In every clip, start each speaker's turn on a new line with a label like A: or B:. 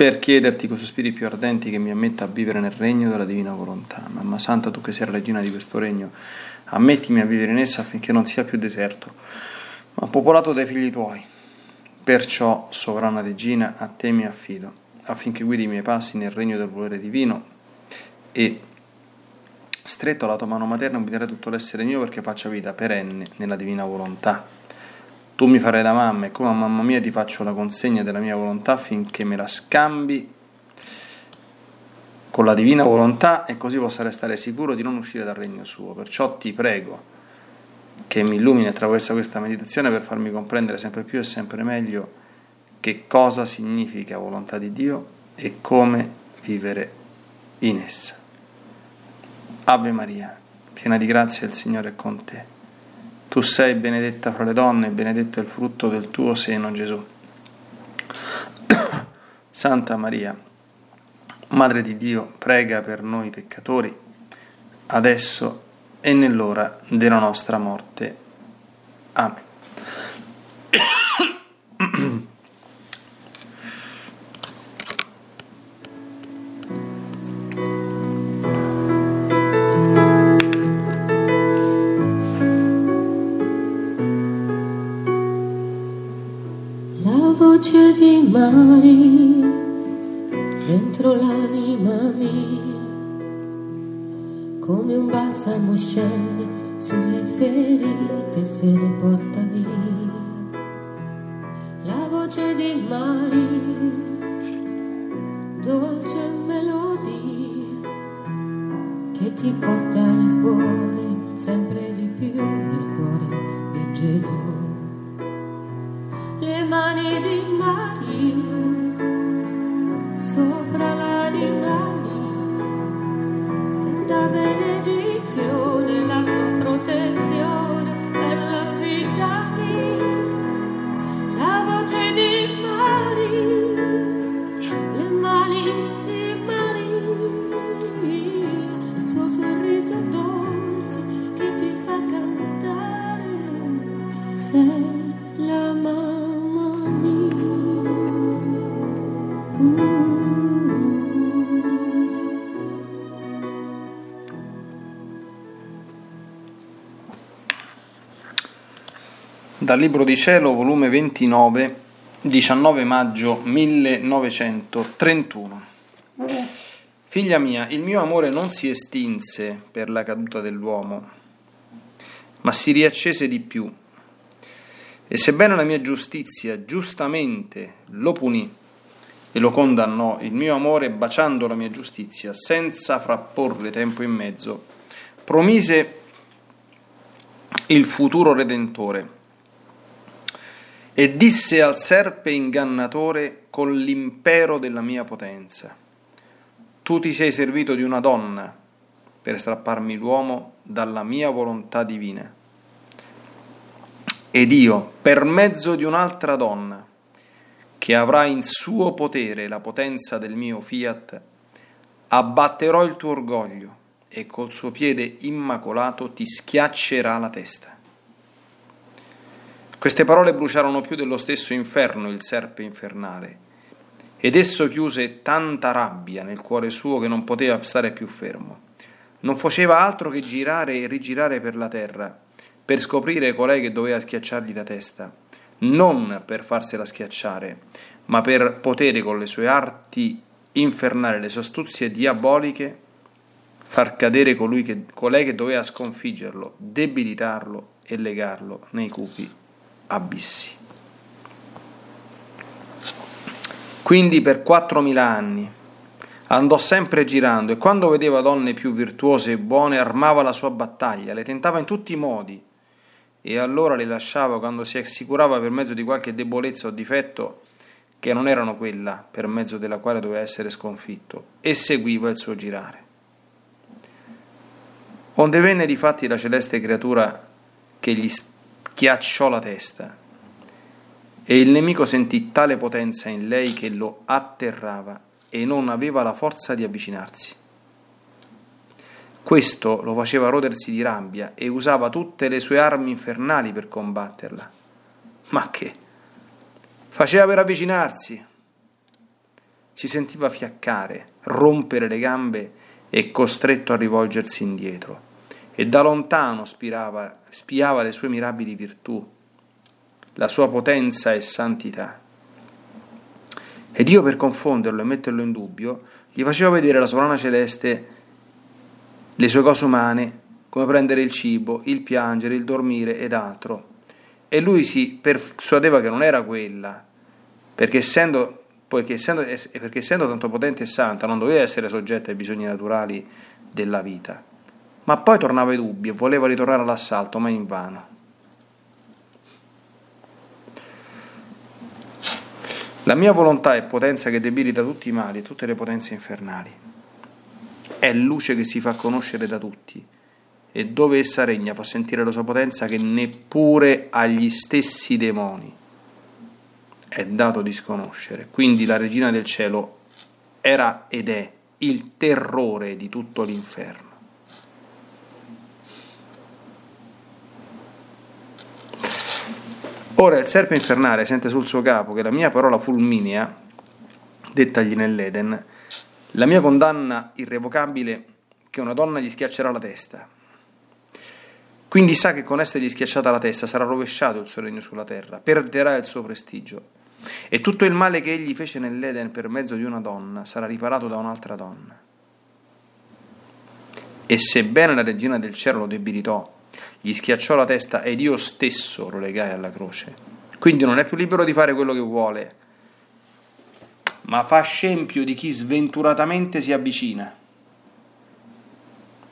A: per chiederti con sospiri più ardenti che mi ammetta a vivere nel regno della divina volontà. Mamma Santa, tu che sei la regina di questo regno, ammettimi a vivere in essa affinché non sia più deserto, ma popolato dai figli tuoi. Perciò, sovrana regina, a te mi affido, affinché guidi i miei passi nel regno del volere divino e, stretto alla tua mano materna, guiderai tutto l'essere mio perché faccia vita perenne nella divina volontà. Tu mi farai da mamma e come a mamma mia ti faccio la consegna della mia volontà finché me la scambi con la divina volontà e così possa restare sicuro di non uscire dal regno suo. Perciò ti prego che mi illumini attraverso questa meditazione per farmi comprendere sempre più e sempre meglio che cosa significa volontà di Dio e come vivere in essa. Ave Maria, piena di grazia, il Signore è con te. Tu sei benedetta fra le donne e benedetto è il frutto del tuo seno, Gesù. Santa Maria, Madre di Dio, prega per noi peccatori, adesso e nell'ora della nostra morte. Amen.
B: mari dentro l'anima mia, come un balsamo scende sulle ferite se le porta via. La voce di mari, dolce melodia, che ti porta il cuore sempre di più, il cuore di Gesù le mani di Maria
A: Dal Libro di Cielo, volume 29, 19 maggio 1931. Figlia mia, il mio amore non si estinse per la caduta dell'uomo, ma si riaccese di più. E sebbene la mia giustizia giustamente lo punì e lo condannò, il mio amore, baciando la mia giustizia, senza frapporle tempo in mezzo, promise il futuro redentore e disse al serpe ingannatore con l'impero della mia potenza, tu ti sei servito di una donna per strapparmi l'uomo dalla mia volontà divina. Ed io, per mezzo di un'altra donna, che avrà in suo potere la potenza del mio fiat, abbatterò il tuo orgoglio e col suo piede immacolato ti schiaccerà la testa. Queste parole bruciarono più dello stesso inferno il serpe infernale, ed esso chiuse tanta rabbia nel cuore suo che non poteva stare più fermo. Non faceva altro che girare e rigirare per la terra, per scoprire colei che doveva schiacciargli la testa, non per farsela schiacciare, ma per potere con le sue arti infernali, le sue astuzie diaboliche, far cadere colui che, colei che doveva sconfiggerlo, debilitarlo e legarlo nei cupi abissi. Quindi per 4.000 anni andò sempre girando e quando vedeva donne più virtuose e buone armava la sua battaglia, le tentava in tutti i modi e allora le lasciava quando si assicurava per mezzo di qualche debolezza o difetto che non erano quella per mezzo della quale doveva essere sconfitto, e seguiva il suo girare. Onde venne difatti la celeste creatura che gli schiacciò la testa, e il nemico sentì tale potenza in lei che lo atterrava e non aveva la forza di avvicinarsi. Questo lo faceva rodersi di rabbia e usava tutte le sue armi infernali per combatterla. Ma che? Faceva per avvicinarsi. Si sentiva fiaccare, rompere le gambe e costretto a rivolgersi indietro. E da lontano spirava, spiava le sue mirabili virtù, la sua potenza e santità. Ed io per confonderlo e metterlo in dubbio, gli facevo vedere la sovrana celeste le sue cose umane, come prendere il cibo, il piangere, il dormire ed altro. E lui si persuadeva che non era quella, perché essendo, poiché essendo, perché essendo tanto potente e santa non doveva essere soggetta ai bisogni naturali della vita. Ma poi tornava ai dubbi e voleva ritornare all'assalto, ma invano. La mia volontà è potenza che debilita tutti i mali e tutte le potenze infernali è luce che si fa conoscere da tutti e dove essa regna fa sentire la sua potenza che neppure agli stessi demoni è dato disconoscere. Quindi la regina del cielo era ed è il terrore di tutto l'inferno. Ora il serpe infernale sente sul suo capo che la mia parola fulminea, dettagli nell'Eden, la mia condanna irrevocabile che una donna gli schiaccerà la testa. Quindi sa che con essergli schiacciata la testa sarà rovesciato il suo regno sulla terra, perderà il suo prestigio e tutto il male che egli fece nell'Eden per mezzo di una donna sarà riparato da un'altra donna. E sebbene la regina del cielo lo debilitò, gli schiacciò la testa ed io stesso lo legai alla croce. Quindi non è più libero di fare quello che vuole, ma fa scempio di chi sventuratamente si avvicina.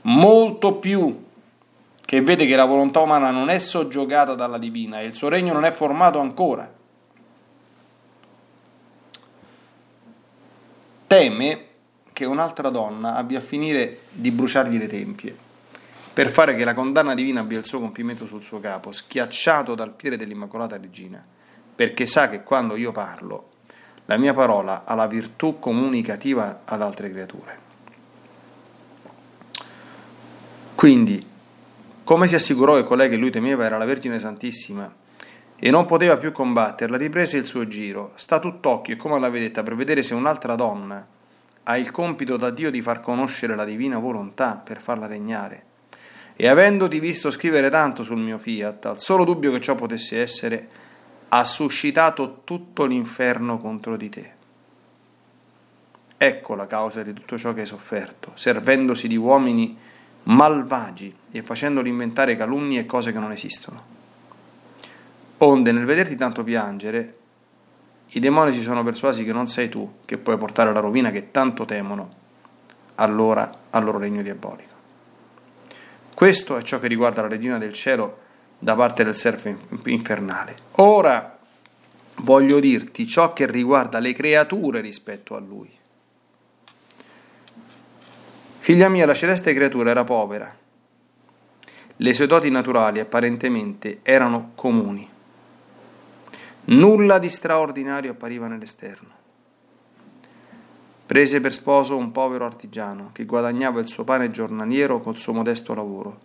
A: Molto più che vede che la volontà umana non è soggiogata dalla divina e il suo regno non è formato ancora. Teme che un'altra donna abbia a finire di bruciargli le tempie, per fare che la condanna divina abbia il suo compimento sul suo capo, schiacciato dal piede dell'Immacolata Regina, perché sa che quando io parlo la mia parola ha la virtù comunicativa ad altre creature. Quindi, come si assicurò che colei che lui temeva era la Vergine Santissima e non poteva più combatterla, riprese il suo giro, sta tutt'occhio e come alla vedetta per vedere se un'altra donna ha il compito da Dio di far conoscere la divina volontà per farla regnare. E avendoti visto scrivere tanto sul mio fiat, al solo dubbio che ciò potesse essere, ha suscitato tutto l'inferno contro di te. Ecco la causa di tutto ciò che hai sofferto, servendosi di uomini malvagi e facendoli inventare calunnie e cose che non esistono. Onde nel vederti tanto piangere, i demoni si sono persuasi che non sei tu che puoi portare la rovina che tanto temono allora al loro regno diabolico. Questo è ciò che riguarda la regina del cielo da parte del servo infernale. Ora voglio dirti ciò che riguarda le creature rispetto a lui. Figlia mia, la celeste creatura era povera. Le sue doti naturali apparentemente erano comuni. Nulla di straordinario appariva nell'esterno. Prese per sposo un povero artigiano che guadagnava il suo pane giornaliero col suo modesto lavoro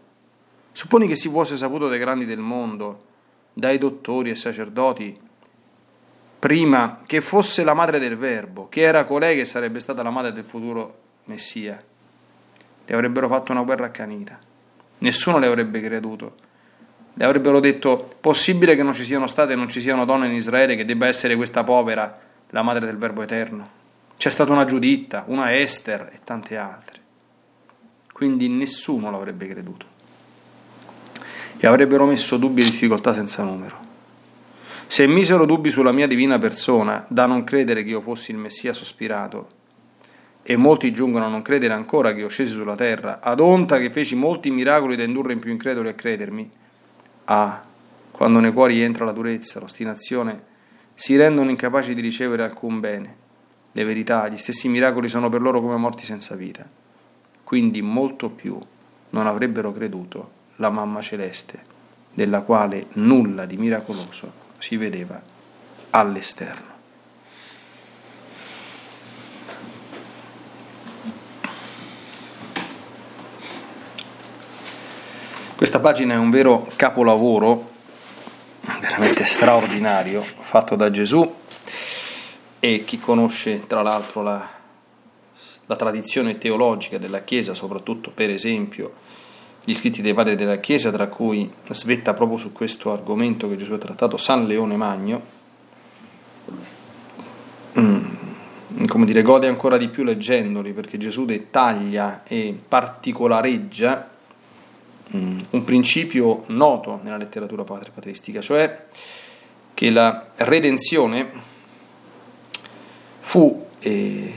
A: Supponi che si fosse saputo dai grandi del mondo, dai dottori e sacerdoti, prima che fosse la madre del Verbo, che era colei che sarebbe stata la madre del futuro Messia. Le avrebbero fatto una guerra accanita. Nessuno le avrebbe creduto. Le avrebbero detto: possibile che non ci siano state e non ci siano donne in Israele che debba essere questa povera la madre del Verbo eterno. C'è stata una Giuditta, una Esther e tante altre. Quindi nessuno l'avrebbe creduto e avrebbero messo dubbi e difficoltà senza numero. Se misero dubbi sulla mia divina persona, da non credere che io fossi il Messia sospirato, e molti giungono a non credere ancora che io scesi sulla terra, ad onta che feci molti miracoli da indurre in più increduli a credermi, ah, quando nei cuori entra la durezza, l'ostinazione, si rendono incapaci di ricevere alcun bene, le verità, gli stessi miracoli sono per loro come morti senza vita. Quindi molto più non avrebbero creduto la mamma celeste, della quale nulla di miracoloso si vedeva all'esterno. Questa pagina è un vero capolavoro, veramente straordinario, fatto da Gesù e chi conosce tra l'altro la, la tradizione teologica della Chiesa, soprattutto per esempio gli scritti dei padri della Chiesa, tra cui svetta proprio su questo argomento che Gesù ha trattato San Leone Magno, mm, come dire, gode ancora di più leggendoli perché Gesù dettaglia e particolareggia mm, un principio noto nella letteratura patristica, cioè che la redenzione fu eh,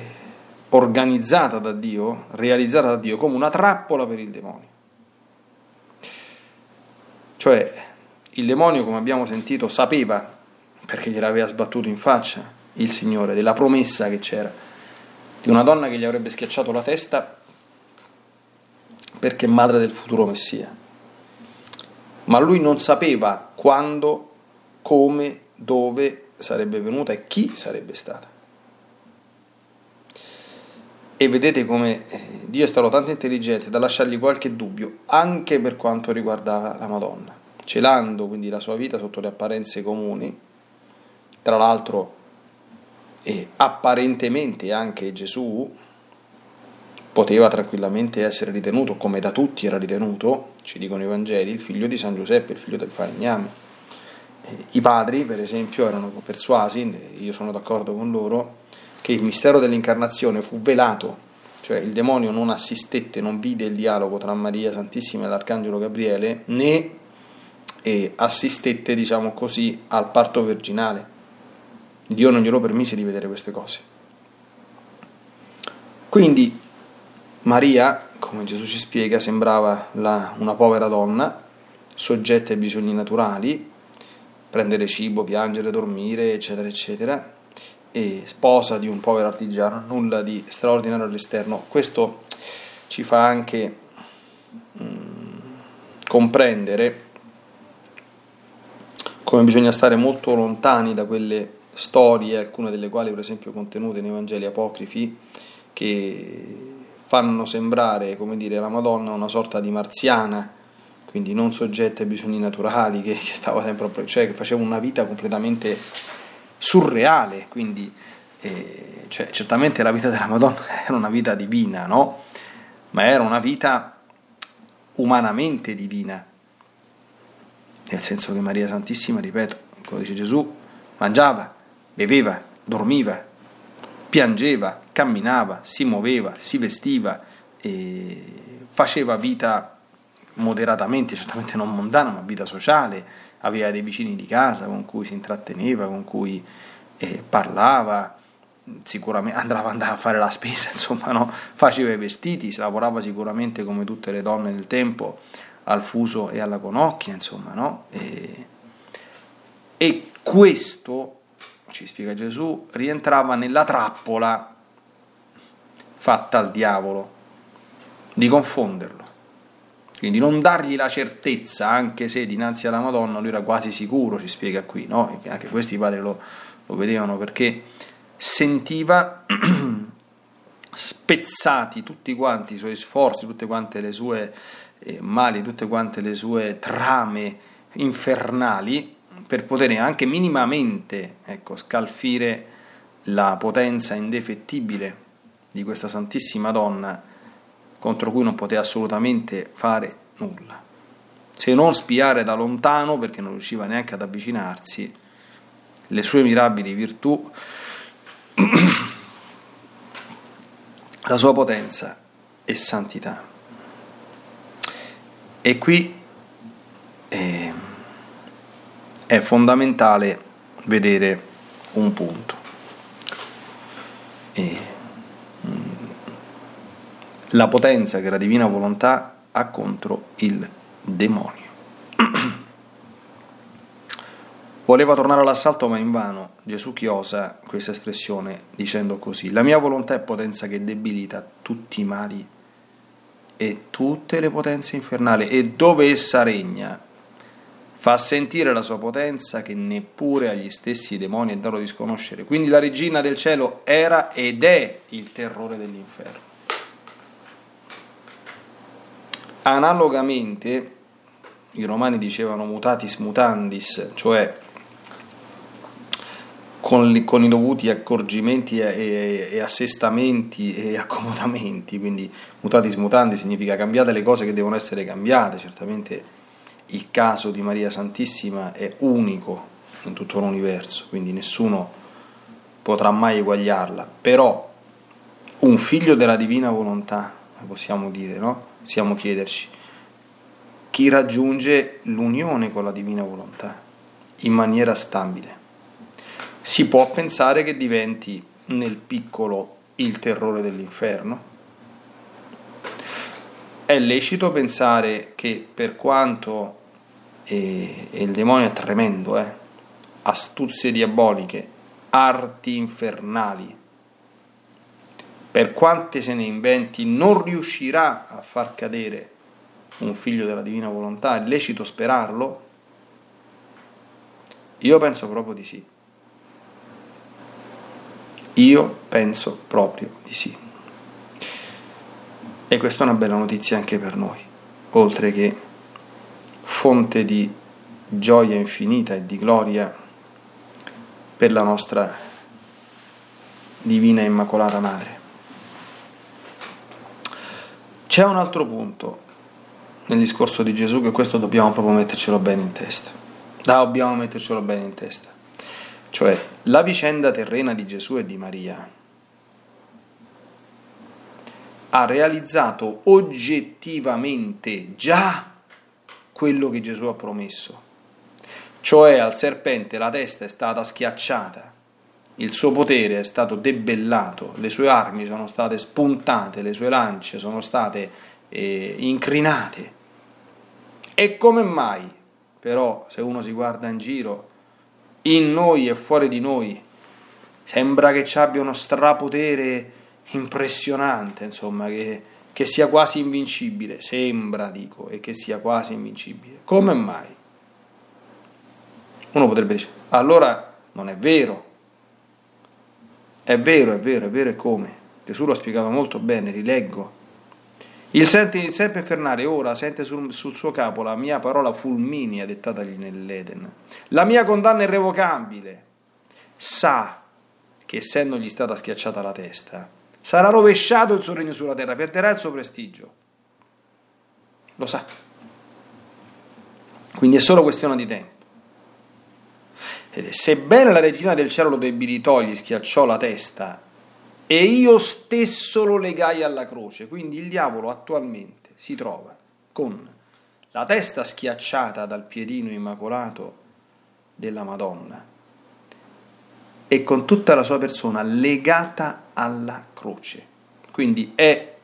A: organizzata da Dio, realizzata da Dio come una trappola per il demonio. Cioè il demonio, come abbiamo sentito, sapeva, perché gliel'aveva sbattuto in faccia il Signore, della promessa che c'era, di una donna che gli avrebbe schiacciato la testa perché madre del futuro Messia. Ma lui non sapeva quando, come, dove sarebbe venuta e chi sarebbe stata. E vedete come eh, Dio è stato tanto intelligente da lasciargli qualche dubbio anche per quanto riguardava la Madonna, celando quindi la sua vita sotto le apparenze comuni. Tra l'altro, e apparentemente anche Gesù poteva tranquillamente essere ritenuto, come da tutti era ritenuto, ci dicono i Vangeli, il figlio di San Giuseppe, il figlio del falegname. I padri, per esempio, erano persuasi, io sono d'accordo con loro, che il mistero dell'incarnazione fu velato, cioè il demonio non assistette, non vide il dialogo tra Maria Santissima e l'Arcangelo Gabriele, né eh, assistette, diciamo così, al parto virginale. Dio non glielo permise di vedere queste cose. Quindi Maria, come Gesù ci spiega, sembrava la, una povera donna, soggetta ai bisogni naturali, prendere cibo, piangere, dormire, eccetera, eccetera, e sposa di un povero artigiano, nulla di straordinario all'esterno. Questo ci fa anche mh, mm, comprendere come bisogna stare molto lontani da quelle storie, alcune delle quali per esempio contenute nei Vangeli apocrifi, che fanno sembrare, come dire, la Madonna una sorta di marziana, quindi non soggetta ai bisogni naturali, che, che cioè che faceva una vita completamente surreale, quindi eh, cioè, certamente la vita della Madonna era una vita divina, no? Ma era una vita umanamente divina, nel senso che Maria Santissima, ripeto, come dice Gesù, mangiava, beveva, dormiva, piangeva, camminava, si muoveva, si vestiva, faceva vita moderatamente, certamente non mondana, ma vita sociale, aveva dei vicini di casa con cui si intratteneva, con cui eh, parlava, sicuramente andava, andava, a fare la spesa, insomma, no? faceva i vestiti, lavorava sicuramente come tutte le donne del tempo al fuso e alla conocchia, insomma, no? e, e questo, ci spiega Gesù, rientrava nella trappola fatta al diavolo di confonderlo quindi non dargli la certezza, anche se dinanzi alla Madonna lui era quasi sicuro, ci spiega qui, no? Anche questi padri lo, lo vedevano perché sentiva spezzati tutti quanti i suoi sforzi, tutte quante le sue eh, mali, tutte quante le sue trame infernali per poter anche minimamente ecco, scalfire la potenza indefettibile di questa Santissima Donna contro cui non poteva assolutamente fare nulla, se non spiare da lontano perché non riusciva neanche ad avvicinarsi le sue mirabili virtù, la sua potenza e santità. E qui eh, è fondamentale vedere un punto. E, la potenza che la divina volontà ha contro il demonio. Voleva tornare all'assalto ma invano. Gesù chiosa questa espressione dicendo così, la mia volontà è potenza che debilita tutti i mali e tutte le potenze infernali e dove essa regna fa sentire la sua potenza che neppure agli stessi demoni è dato di sconoscere. Quindi la regina del cielo era ed è il terrore dell'inferno. Analogamente, i romani dicevano mutatis mutandis, cioè con, con i dovuti accorgimenti e, e, e, assestamenti e accomodamenti, quindi mutatis mutandis significa cambiate le cose che devono essere cambiate, certamente il caso di Maria Santissima è unico in tutto l'universo, quindi nessuno potrà mai eguagliarla, però un figlio della divina volontà, possiamo dire, no? Possiamo chiederci chi raggiunge l'unione con la divina volontà in maniera stabile. Si può pensare che diventi nel piccolo il terrore dell'inferno? È lecito pensare che per quanto e, il demonio è tremendo, eh, astuzie diaboliche, arti infernali, per quante se ne inventi, non riuscirà a far cadere un figlio della divina volontà, è lecito sperarlo? Io penso proprio di sì. Io penso proprio di sì. E questa è una bella notizia anche per noi, oltre che fonte di gioia infinita e di gloria per la nostra divina immacolata Madre. C'è un altro punto nel discorso di Gesù che questo dobbiamo proprio mettercelo bene in testa. Dobbiamo mettercelo bene in testa. Cioè, la vicenda terrena di Gesù e di Maria ha realizzato oggettivamente già quello che Gesù ha promesso. Cioè al serpente la testa è stata schiacciata, il suo potere è stato debellato, le sue armi sono state spuntate, le sue lance sono state eh, incrinate. E come mai, però, se uno si guarda in giro, in noi e fuori di noi, sembra che ci abbia uno strapotere impressionante, insomma, che, che sia quasi invincibile, sembra, dico, e che sia quasi invincibile. Come mai? Uno potrebbe dire, allora non è vero. È vero, è vero, è vero e come? Gesù lo spiegato molto bene, rileggo. Il serpe infernale ora sente sul, sul, suo capo la mia parola fulminea dettatagli nell'Eden. La mia condanna irrevocabile. Sa che essendogli stata schiacciata la testa, sarà rovesciato il suo regno sulla terra, perderà il suo prestigio. Lo sa. Quindi è solo questione di tempo. Sebbene la regina del cielo lo debilitò, gli schiacciò la testa, e io stesso lo legai alla croce, quindi il diavolo attualmente si trova con la testa schiacciata dal piedino immacolato della Madonna e con tutta la sua persona legata alla croce. Quindi è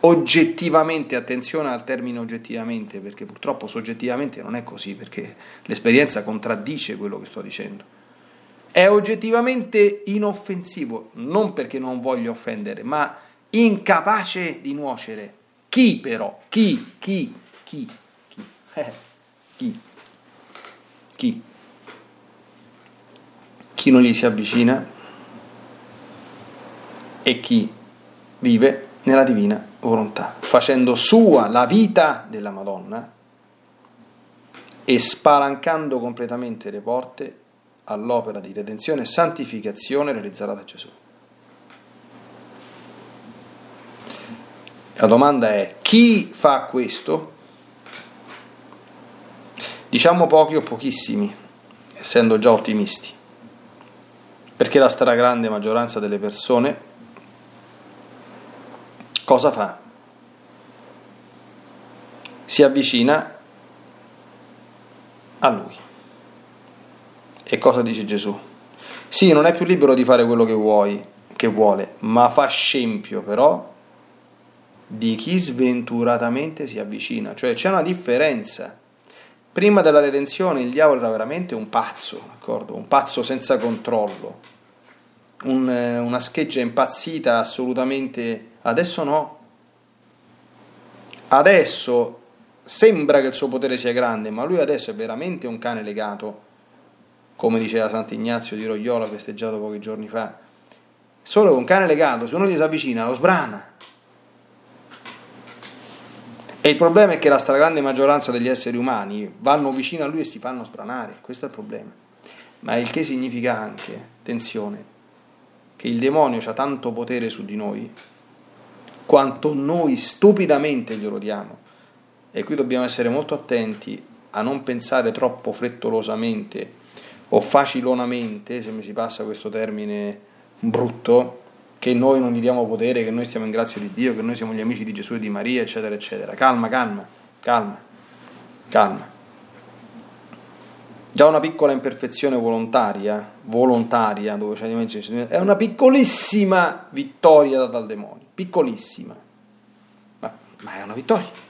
A: oggettivamente, attenzione al termine oggettivamente, perché purtroppo soggettivamente non è così, perché l'esperienza contraddice quello che sto dicendo. È oggettivamente inoffensivo, non perché non voglio offendere, ma incapace di nuocere. Chi però? Chi? Chi? Chi? Chi? Eh, chi? Chi? chi non gli si avvicina e chi vive nella divina volontà, facendo sua la vita della Madonna e spalancando completamente le porte all'opera di redenzione e santificazione realizzata da Gesù. La domanda è chi fa questo? Diciamo pochi o pochissimi, essendo già ottimisti perché la stragrande maggioranza delle persone cosa fa? Si avvicina a lui. E cosa dice Gesù? Sì, non è più libero di fare quello che vuoi, che vuole, ma fa scempio però di chi sventuratamente si avvicina, cioè c'è una differenza Prima della redenzione il diavolo era veramente un pazzo, d'accordo? un pazzo senza controllo, un, eh, una scheggia impazzita assolutamente... Adesso no. Adesso sembra che il suo potere sia grande, ma lui adesso è veramente un cane legato, come diceva Sant'Ignazio di Rogliola festeggiato pochi giorni fa. Solo un cane legato, se uno gli si avvicina, lo sbrana. E il problema è che la stragrande maggioranza degli esseri umani vanno vicino a lui e si fanno sbranare, questo è il problema. Ma il che significa anche, attenzione, che il demonio ha tanto potere su di noi, quanto noi stupidamente glielo diamo. E qui dobbiamo essere molto attenti a non pensare troppo frettolosamente o facilonamente, se mi si passa questo termine brutto, che noi non gli diamo potere, che noi stiamo in grazia di Dio, che noi siamo gli amici di Gesù e di Maria, eccetera, eccetera. Calma, calma, calma, calma. Già una piccola imperfezione volontaria, volontaria, dove c'è di è una piccolissima vittoria data dal demonio, piccolissima, ma, ma è una vittoria.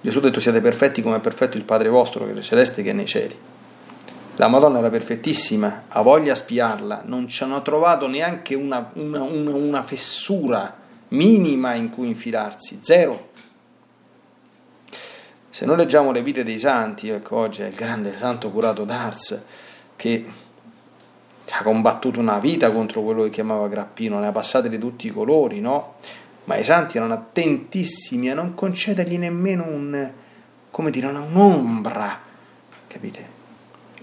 A: Gesù ha detto siate perfetti come è perfetto il Padre vostro che è celeste che è nei cieli. La Madonna era perfettissima, ha voglia spiarla, non ci hanno trovato neanche una, una, una, una fessura minima in cui infilarsi, zero. Se noi leggiamo le vite dei santi, ecco oggi è il grande santo curato d'Ars che ha combattuto una vita contro quello che chiamava Grappino, ne ha passate di tutti i colori, no? Ma i santi erano attentissimi a non concedergli nemmeno un, come dire, un'ombra, capite?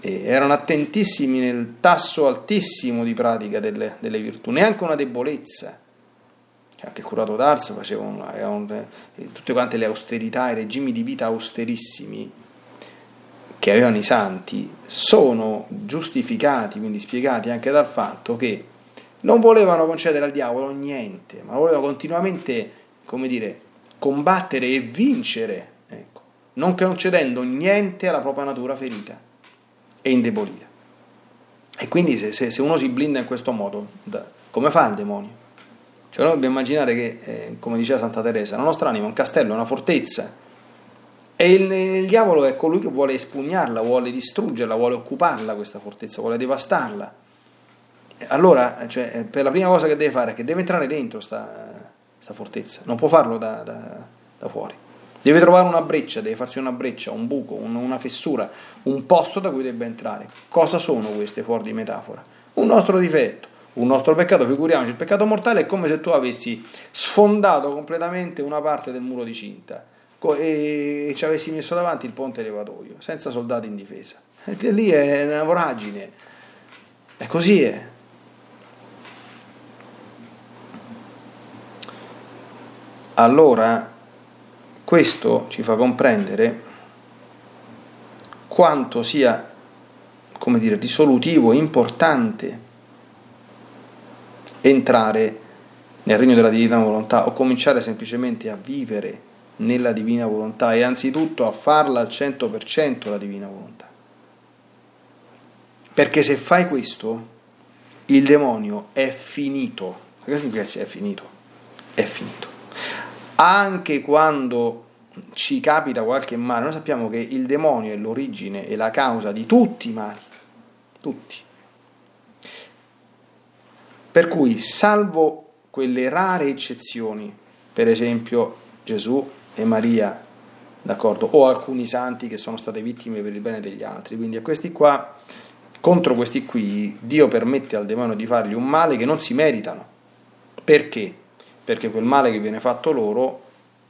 A: e erano attentissimi nel tasso altissimo di pratica delle, delle virtù, neanche una debolezza. Cioè, anche il curato d'Ars faceva un, un, tutte quante le austerità, i regimi di vita austerissimi che avevano i santi sono giustificati, quindi spiegati anche dal fatto che non volevano concedere al diavolo niente, ma volevano continuamente, come dire, combattere e vincere, ecco, non concedendo niente alla propria natura ferita e indebolita. E quindi se, se, se, uno si blinda in questo modo, da, come fa il demonio? Cioè dobbiamo immaginare che, eh, come diceva Santa Teresa, la nostra anima è un castello, è una fortezza, e il, il, diavolo è colui che vuole espugnarla, vuole distruggerla, vuole occuparla questa fortezza, vuole devastarla. Allora, cioè, per la prima cosa che deve fare è che deve entrare dentro questa fortezza, non può farlo da, da, da fuori. Deve trovare una breccia, deve farsi una breccia, un buco, una fessura, un posto da cui debba entrare. Cosa sono queste fuori di metafora? Un nostro difetto, un nostro peccato, figuriamoci, il peccato mortale è come se tu avessi sfondato completamente una parte del muro di cinta e ci avessi messo davanti il ponte elevatoio, senza soldati in difesa. E lì è una voragine. E così è. Allora, questo ci fa comprendere quanto sia, come dire, risolutivo importante entrare nel regno della divina volontà o cominciare semplicemente a vivere nella divina volontà e anzitutto a farla al 100% la divina volontà. Perché se fai questo, il demonio è finito. Che significa è finito? È finito anche quando ci capita qualche male, noi sappiamo che il demonio è l'origine e la causa di tutti i mali, tutti. Per cui, salvo quelle rare eccezioni, per esempio Gesù e Maria, d'accordo, o alcuni santi che sono state vittime per il bene degli altri, quindi a questi qua, contro questi qui, Dio permette al demonio di fargli un male che non si meritano. Perché? perché quel male che viene fatto loro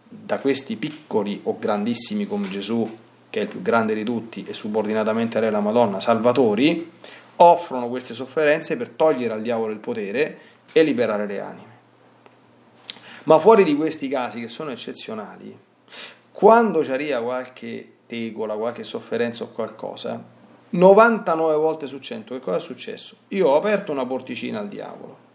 A: da questi piccoli o grandissimi come Gesù, che è il più grande di tutti, e subordinatamente a lei la Madonna, salvatori, offrono queste sofferenze per togliere al diavolo il potere e liberare le anime. Ma fuori di questi casi che sono eccezionali, quando ci arriva qualche tegola, qualche sofferenza o qualcosa, 99 volte su 100 che cosa è successo? Io ho aperto una porticina al diavolo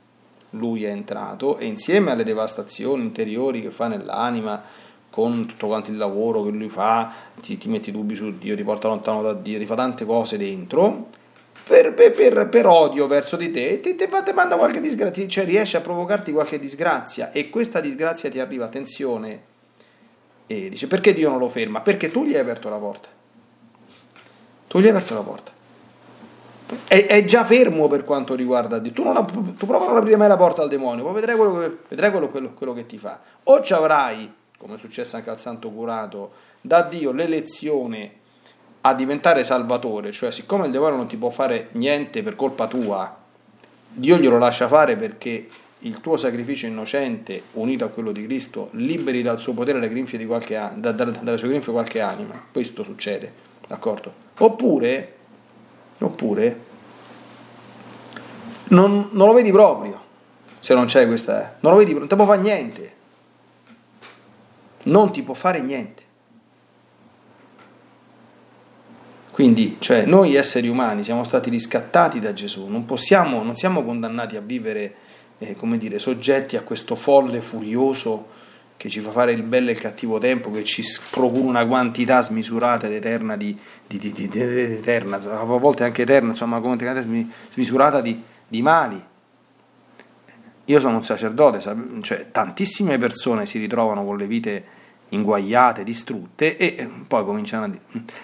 A: lui è entrato e insieme alle devastazioni interiori che fa nell'anima con tutto quanto il lavoro che lui fa, ti, ti metti dubbi su Dio, ti porta lontano da Dio, ti fa tante cose dentro, per, per, per, per odio verso di te, ti, ti, ti manda qualche disgrazia, cioè riesce a provocarti qualche disgrazia e questa disgrazia ti arriva, attenzione, E dice, perché Dio non lo ferma? Perché tu gli hai aperto la porta. Tu gli hai aperto la porta. È, è già fermo per quanto riguarda Dio. Tu, non, tu prova a non aprire mai la porta al demonio, poi vedrai quello che, vedrai quello, quello, quello che ti fa. O ci avrai, come è successo anche al santo curato, da Dio l'elezione a diventare salvatore, cioè siccome il demonio non ti può fare niente per colpa tua, Dio glielo lascia fare perché il tuo sacrificio innocente unito a quello di Cristo liberi dal suo potere le grinfie di qualche, da, da, dalle sue grinfie qualche anima. Questo succede, d'accordo? Oppure, oppure non, non, lo vedi proprio se non c'è questa, non lo vedi, non ti può fare niente. Non ti può fare niente. Quindi, cioè, noi esseri umani siamo stati riscattati da Gesù, non, possiamo, non siamo condannati a vivere, eh, come dire, soggetti a questo folle furioso che ci fa fare il bello e il cattivo tempo, che ci procura una quantità smisurata ed eterna di, di, di, di eterna, a volte anche eterna, insomma, come smisurata di, di mali. Io sono un sacerdote, cioè tantissime persone si ritrovano con le vite inguagliate, distrutte e poi cominciano a dire,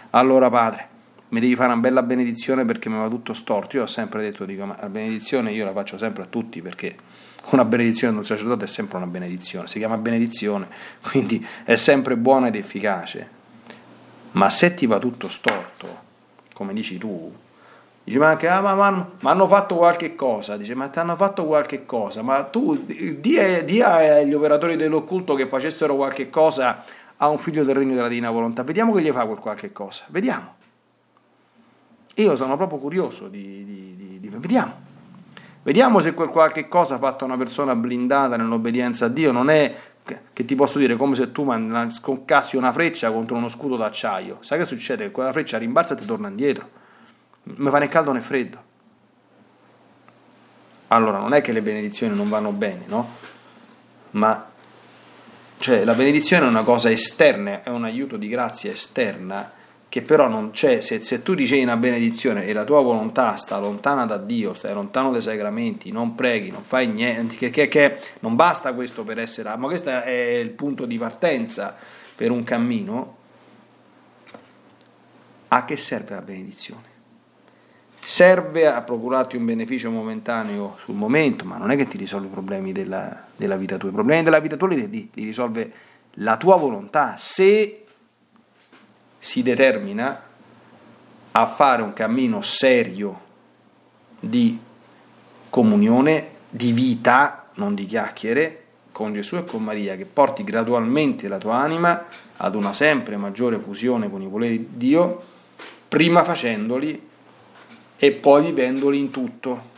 A: allora padre, mi devi fare una bella benedizione perché mi va tutto storto. Io ho sempre detto, dico, ma la benedizione io la faccio sempre a tutti perché una benedizione di un sacerdote è sempre una benedizione, si chiama benedizione, quindi è sempre buona ed efficace. Ma se ti va tutto storto, come dici tu, dici ma, anche, ah, ma, ma, ma hanno fatto qualche cosa, dice ma ti hanno fatto qualche cosa, ma tu di, di agli operatori dell'occulto che facessero qualche cosa a un figlio del regno della divina volontà, vediamo che gli fa quel qualche cosa, vediamo. Io sono proprio curioso di, di, di, di vediamo. Vediamo se quel qualche cosa fatta una persona blindata nell'obbedienza a Dio non è che ti posso dire come se tu sconcassi una freccia contro uno scudo d'acciaio. Sai che succede? Che quella freccia rimbalza e ti torna indietro. Non fa né caldo né freddo. Allora, non è che le benedizioni non vanno bene, no? Ma cioè, la benedizione è una cosa esterna, è un aiuto di grazia esterna che però non c'è, se, se, tu ricevi una benedizione e la tua volontà sta lontana da Dio, stai lontano dai sacramenti, non preghi, non fai niente, che, che, che non basta questo per essere, ma questo è il punto di partenza per un cammino, a che serve la benedizione? Serve a procurarti un beneficio momentaneo sul momento, ma non è che ti risolve i problemi della, della vita tua, i problemi della vita tua li, li risolve la tua volontà, se si determina a fare un cammino serio di comunione, di vita, non di chiacchiere, con Gesù e con Maria, che porti gradualmente la tua anima ad una sempre maggiore fusione con i voleri di Dio, prima facendoli e poi vivendoli in tutto.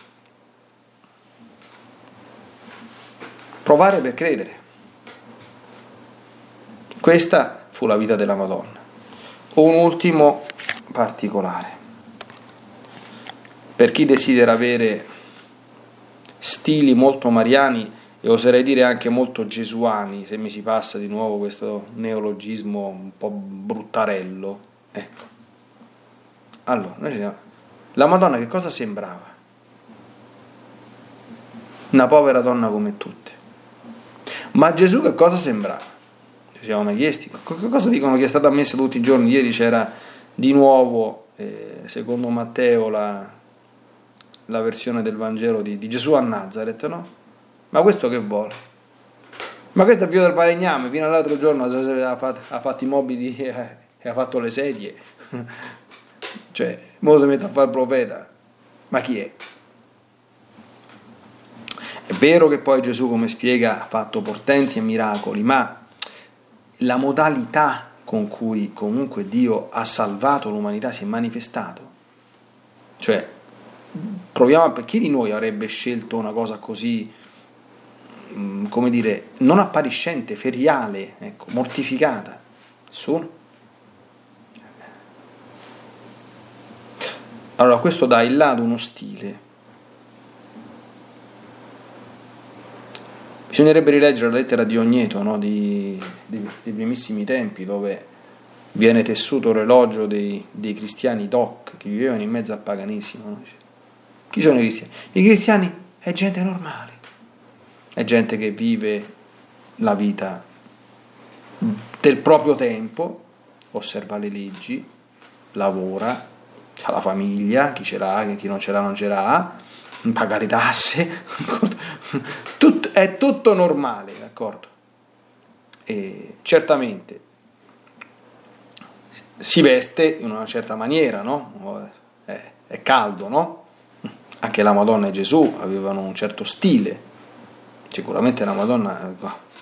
A: Provare per credere. Questa fu la vita della Madonna. Un ultimo particolare. Per chi desidera avere stili molto mariani e oserei dire anche molto gesuani, se mi si passa di nuovo questo neologismo un po' bruttarello. Ecco. Allora, la Madonna che cosa sembrava? Una povera donna come tutte. Ma Gesù che cosa sembrava? Siamo mai chiesti, cosa dicono che è stata ammessa tutti i giorni? Ieri c'era di nuovo, eh, secondo Matteo, la, la, versione del Vangelo di, di, Gesù a Nazareth, no? Ma questo che vuole? Ma questo è il figlio del falegname, fino all'altro giorno ha fatto, ha fatto i mobili e ha fatto le sedie. cioè, mo si mette a fare il profeta. Ma chi è? È vero che poi Gesù, come spiega, ha fatto portenti e miracoli, ma la modalità con cui comunque Dio ha salvato l'umanità si è manifestato. Cioè, proviamo a chi di noi avrebbe scelto una cosa così, mm, come dire, non appariscente, feriale, ecco, mortificata? Nessuno. Allora, questo dà il lato uno stile Bisognerebbe rileggere la lettera di Ogneto no? di, di, dei primissimi tempi dove viene tessuto l'elogio dei, dei, cristiani doc che vivevano in mezzo al paganesimo. No? Chi sono i cristiani? I cristiani è gente normale, è gente che vive la vita del proprio tempo, osserva le leggi, lavora, ha la famiglia, chi ce l'ha, chi non ce l'ha non ce l'ha, paga le tasse, è tutto normale, d'accordo? E certamente si veste in una certa maniera, no? È, è caldo, no? Anche la Madonna e Gesù avevano un certo stile. Sicuramente la Madonna,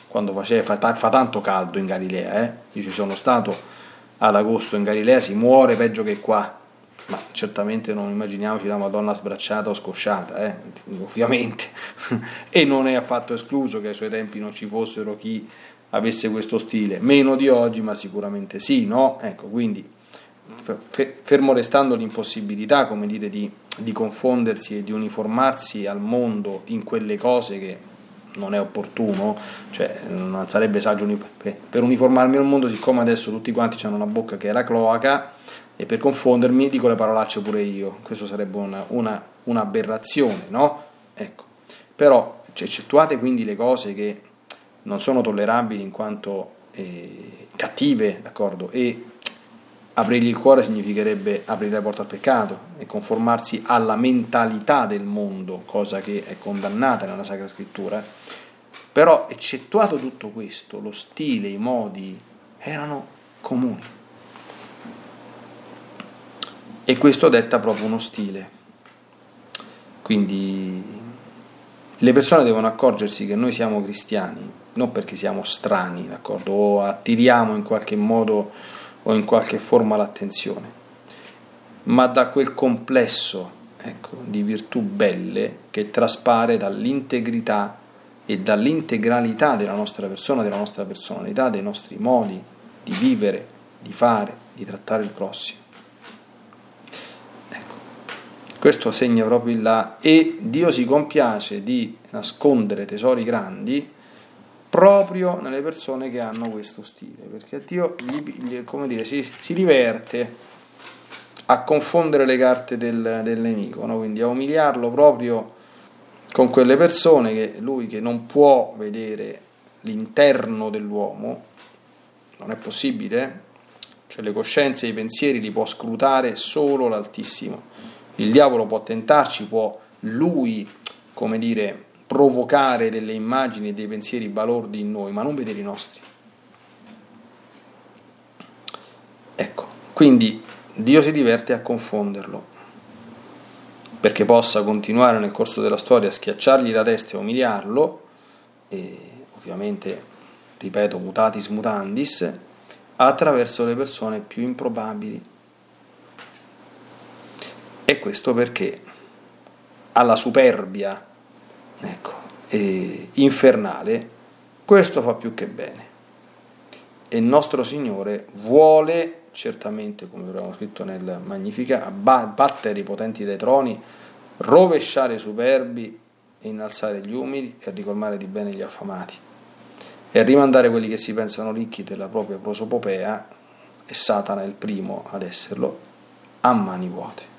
A: quando faceva, fa, fa tanto caldo in Galilea, eh? io ci sono stato ad agosto in Galilea, si muore peggio che qua, ma certamente non immaginiamoci la Madonna sbracciata o scosciata, eh? ovviamente, e non è affatto escluso che ai suoi tempi non ci fossero chi avesse questo stile, meno di oggi, ma sicuramente sì, no? Ecco, quindi fermo restando l'impossibilità, come dire, di, di confondersi e di uniformarsi al mondo in quelle cose che non è opportuno, cioè non sarebbe saggio per uniformarmi al mondo, siccome adesso tutti quanti hanno una bocca che è la cloaca, e per confondermi dico le parolacce pure io, questo sarebbe una, una, un'aberrazione, no? Ecco, però eccettuate quindi le cose che non sono tollerabili in quanto eh, cattive, d'accordo? E aprirgli il cuore significherebbe aprire la porta al peccato e conformarsi alla mentalità del mondo, cosa che è condannata nella Sacra Scrittura. Però, eccettuato tutto questo, lo stile, i modi erano comuni. E questo detta proprio uno stile. Quindi le persone devono accorgersi che noi siamo cristiani, non perché siamo strani, d'accordo? O attiriamo in qualche modo o in qualche forma l'attenzione, ma da quel complesso ecco, di virtù belle che traspare dall'integrità e dall'integralità della nostra persona, della nostra personalità, dei nostri modi di vivere, di fare, di trattare il prossimo. Questo segna proprio là e Dio si compiace di nascondere tesori grandi proprio nelle persone che hanno questo stile, perché Dio come dire, si, si diverte a confondere le carte del, del nemico, no? quindi a umiliarlo proprio con quelle persone che lui che non può vedere l'interno dell'uomo, non è possibile, cioè le coscienze e i pensieri li può scrutare solo l'Altissimo il diavolo può tentarci, può lui, come dire, provocare delle immagini e dei pensieri balordi in noi, ma non vedere i nostri. Ecco, quindi Dio si diverte a confonderlo, perché possa continuare nel corso della storia a schiacciargli la testa e umiliarlo, e ovviamente, ripeto, mutatis mutandis, attraverso le persone più improbabili e questo perché alla superbia ecco, infernale questo fa più che bene. E il nostro Signore vuole, certamente, come abbiamo scritto nel Magnifica, battere i potenti dai troni, rovesciare i superbi, innalzare gli umili e ricolmare di bene gli affamati e rimandare quelli che si pensano ricchi della propria prosopopea, e Satana è il primo ad esserlo, a mani vuote.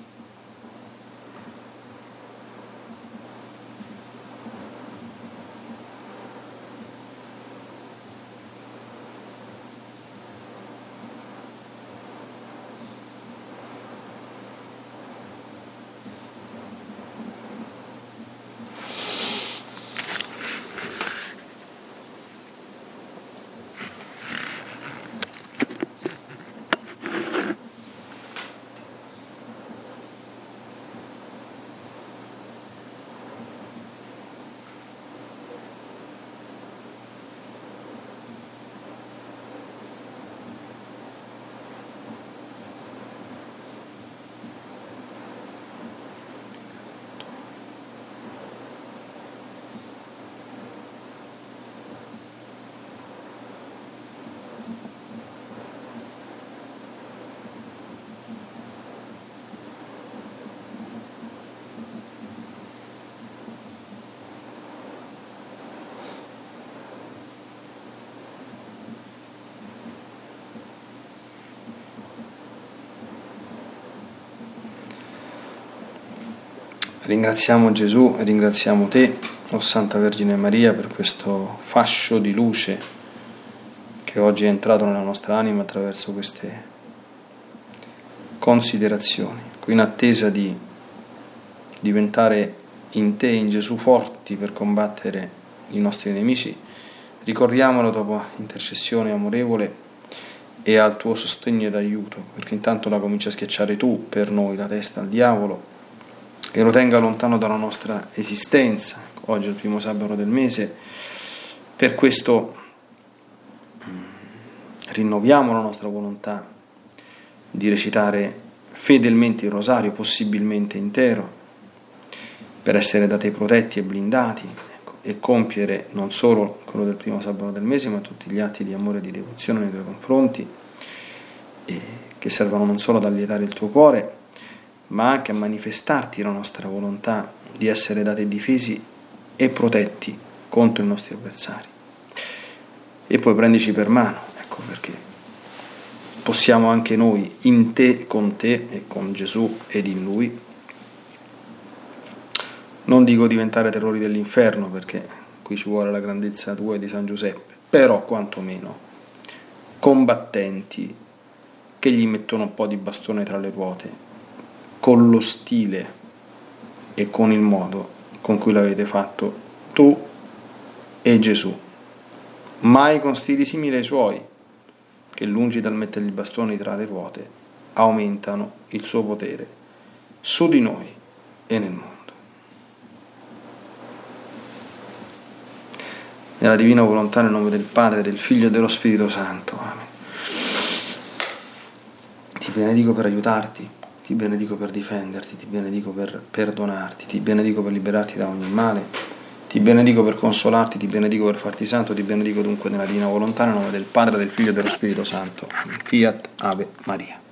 A: Ringraziamo Gesù e ringraziamo te, o Santa Vergine Maria, per questo fascio di luce che oggi è entrato nella nostra anima attraverso queste considerazioni, in attesa di diventare in te, in Gesù, forti per combattere i nostri nemici, ricordiamolo dopo intercessione amorevole e al tuo sostegno ed aiuto, perché intanto la comincia a schiacciare tu per noi la testa al diavolo e lo tenga lontano dalla nostra esistenza. Oggi è il primo sabato del mese, per questo mm, rinnoviamo la nostra volontà di recitare fedelmente il rosario, possibilmente intero, per essere da te protetti e blindati ecco, e compiere non solo quello del primo sabato del mese, ma tutti gli atti di amore e di devozione nei tuoi confronti, che servono non solo ad allietare il tuo cuore, ma anche a manifestarti la nostra volontà di essere da te difesi e protetti contro i nostri avversari. E poi prendici per mano, ecco perché possiamo anche noi, in te, con te e con Gesù ed in Lui, non dico diventare terrori dell'inferno perché qui ci vuole la grandezza tua e di San Giuseppe, però quantomeno combattenti che gli mettono un po' di bastone tra le ruote, con lo stile e con il modo con cui l'avete fatto tu e Gesù, mai con stili simili ai suoi, che lungi dal mettere i bastoni tra le ruote, aumentano il suo potere su di noi e nel mondo. nella divina volontà, nel nome del Padre, del Figlio e dello Spirito Santo. Amen. Ti benedico per aiutarti, ti benedico per difenderti, ti benedico per perdonarti, ti benedico per liberarti da ogni male, ti benedico per consolarti, ti benedico per farti santo, ti benedico dunque nella divina volontà, nel nome del Padre, del Figlio e dello Spirito Santo. Fiat Ave Maria.